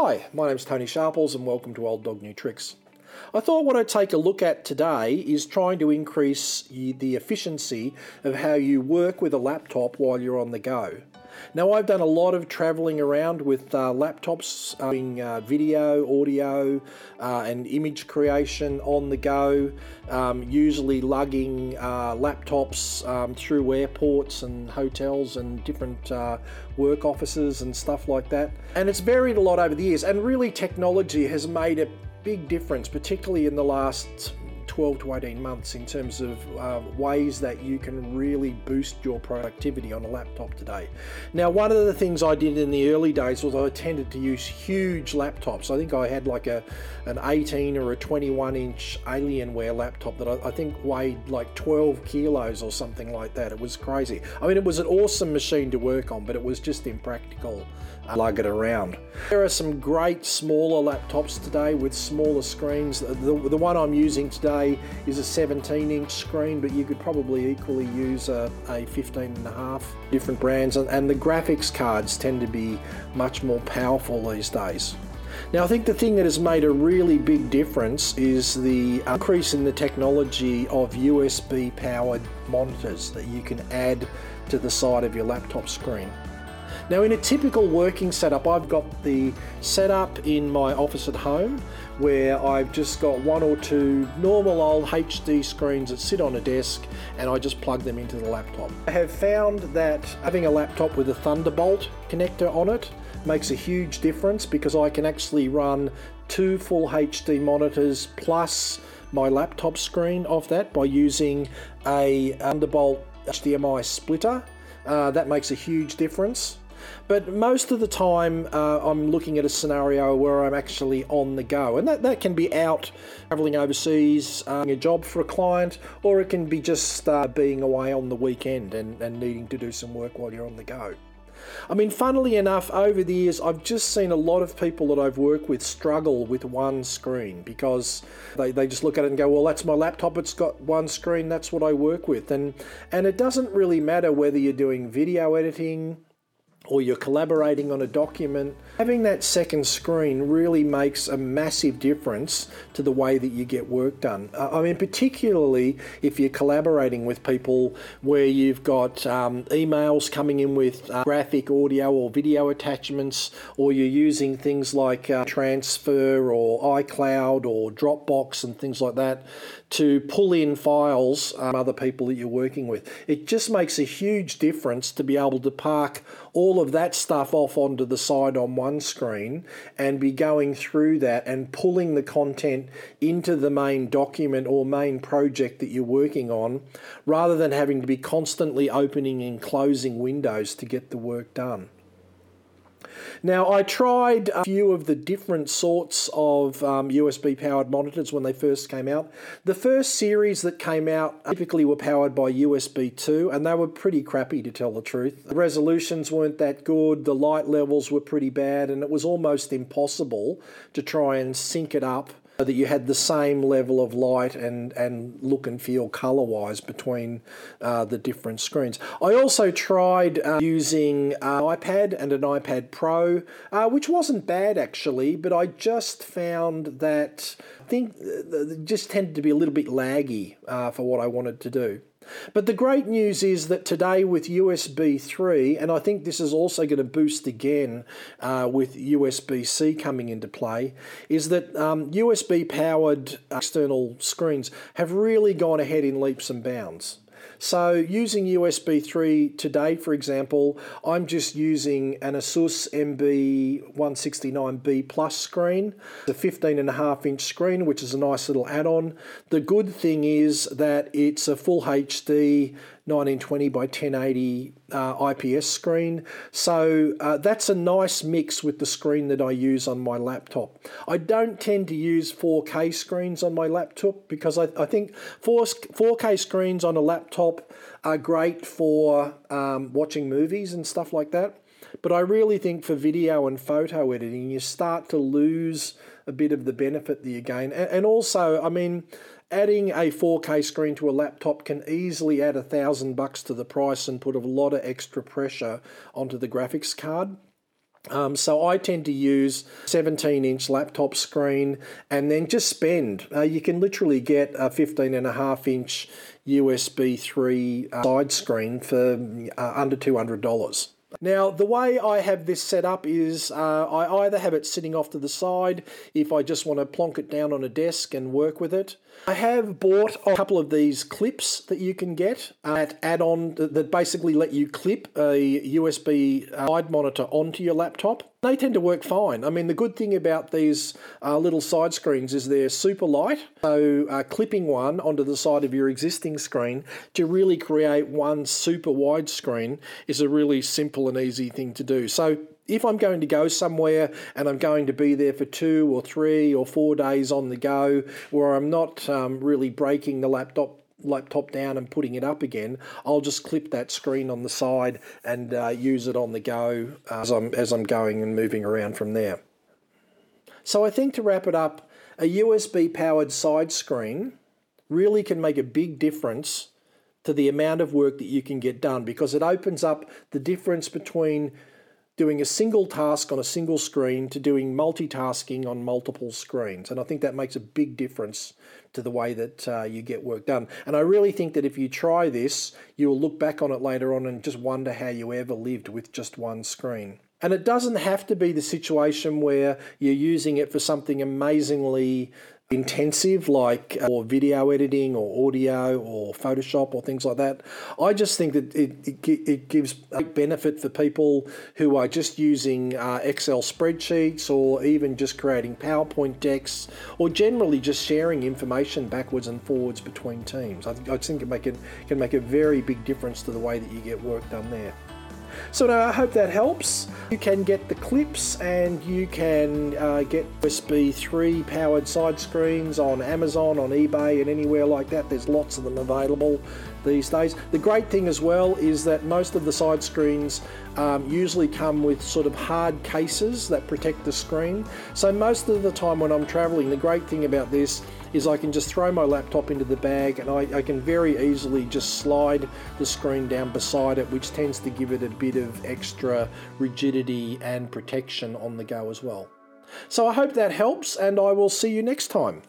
Hi, my name's Tony Sharples and welcome to Old Dog New Tricks. I thought what I'd take a look at today is trying to increase the efficiency of how you work with a laptop while you're on the go. Now, I've done a lot of traveling around with uh, laptops, uh, doing uh, video, audio, uh, and image creation on the go, um, usually lugging uh, laptops um, through airports and hotels and different uh, work offices and stuff like that. And it's varied a lot over the years, and really, technology has made a big difference, particularly in the last 12 to 18 months in terms of uh, ways that you can really boost your productivity on a laptop today. Now, one of the things I did in the early days was I tended to use huge laptops. I think I had like a an 18 or a 21 inch Alienware laptop that I, I think weighed like 12 kilos or something like that. It was crazy. I mean, it was an awesome machine to work on, but it was just impractical lug it around. There are some great smaller laptops today with smaller screens. The, the one I'm using today is a 17 inch screen, but you could probably equally use a, a 15 and a half different brands. And, and the graphics cards tend to be much more powerful these days. Now, I think the thing that has made a really big difference is the increase in the technology of USB powered monitors that you can add to the side of your laptop screen. Now, in a typical working setup, I've got the setup in my office at home where I've just got one or two normal old HD screens that sit on a desk and I just plug them into the laptop. I have found that having a laptop with a Thunderbolt connector on it makes a huge difference because I can actually run two full HD monitors plus my laptop screen off that by using a Thunderbolt HDMI splitter. Uh, that makes a huge difference. But most of the time, uh, I'm looking at a scenario where I'm actually on the go, and that, that can be out traveling overseas, um, a job for a client, or it can be just uh, being away on the weekend and, and needing to do some work while you're on the go. I mean, funnily enough, over the years, I've just seen a lot of people that I've worked with struggle with one screen because they, they just look at it and go, well, that's my laptop, it's got one screen, that's what I work with. And, and it doesn't really matter whether you're doing video editing, or you're collaborating on a document, having that second screen really makes a massive difference to the way that you get work done. Uh, I mean, particularly if you're collaborating with people where you've got um, emails coming in with uh, graphic, audio, or video attachments, or you're using things like uh, Transfer or iCloud or Dropbox and things like that to pull in files um, other people that you're working with. It just makes a huge difference to be able to park all of that stuff off onto the side on one screen and be going through that and pulling the content into the main document or main project that you're working on rather than having to be constantly opening and closing windows to get the work done. Now, I tried a few of the different sorts of um, USB powered monitors when they first came out. The first series that came out typically were powered by USB 2, and they were pretty crappy to tell the truth. The resolutions weren't that good, the light levels were pretty bad, and it was almost impossible to try and sync it up so that you had the same level of light and, and look and feel color wise between uh, the different screens. I also tried uh, using an iPad and an iPad Pro, uh, which wasn't bad actually, but I just found that I think uh, just tended to be a little bit laggy uh, for what I wanted to do. But the great news is that today with USB 3, and I think this is also going to boost again uh, with USB C coming into play, is that um, USB powered external screens have really gone ahead in leaps and bounds. So using USB 3 today, for example, I'm just using an Asus MB169B Plus screen, the 15 and a half inch screen, which is a nice little add-on. The good thing is that it's a full HD 1920 by 1080 uh, IPS screen. So uh, that's a nice mix with the screen that I use on my laptop. I don't tend to use 4K screens on my laptop because I, I think 4, 4K screens on a laptop are great for um, watching movies and stuff like that. But I really think for video and photo editing, you start to lose a bit of the benefit that you gain. And also, I mean, adding a 4K screen to a laptop can easily add a thousand bucks to the price and put a lot of extra pressure onto the graphics card. Um, so I tend to use 17 inch laptop screen and then just spend. Uh, you can literally get a 15 and a half inch USB 3 uh, side screen for uh, under $200. Now, the way I have this set up is uh, I either have it sitting off to the side if I just want to plonk it down on a desk and work with it. I have bought a couple of these clips that you can get at add-on that basically let you clip a USB uh, side monitor onto your laptop. They tend to work fine. I mean, the good thing about these uh, little side screens is they're super light. So, uh, clipping one onto the side of your existing screen to really create one super wide screen is a really simple and easy thing to do. So, if I'm going to go somewhere and I'm going to be there for two or three or four days on the go, where I'm not um, really breaking the laptop laptop down and putting it up again, I'll just clip that screen on the side and uh, use it on the go uh, as I'm as I'm going and moving around from there. So I think to wrap it up, a USB powered side screen really can make a big difference to the amount of work that you can get done because it opens up the difference between doing a single task on a single screen to doing multitasking on multiple screens. And I think that makes a big difference to the way that uh, you get work done. And I really think that if you try this, you'll look back on it later on and just wonder how you ever lived with just one screen. And it doesn't have to be the situation where you're using it for something amazingly intensive like uh, or video editing or audio or Photoshop or things like that. I just think that it, it, it gives a benefit for people who are just using uh, Excel spreadsheets or even just creating PowerPoint decks or generally just sharing information backwards and forwards between teams. I, I think it, make it can make a very big difference to the way that you get work done there. So I hope that helps. You can get the clips and you can uh, get USB 3 powered side screens on Amazon, on eBay, and anywhere like that. There's lots of them available these days. The great thing as well is that most of the side screens um, usually come with sort of hard cases that protect the screen. So most of the time when I'm traveling, the great thing about this is I can just throw my laptop into the bag and I, I, can very easily just slide the screen down beside it, which tends to give it a bit of extra rigidity and protection on the go as well. So I hope that helps, and I will see you next time.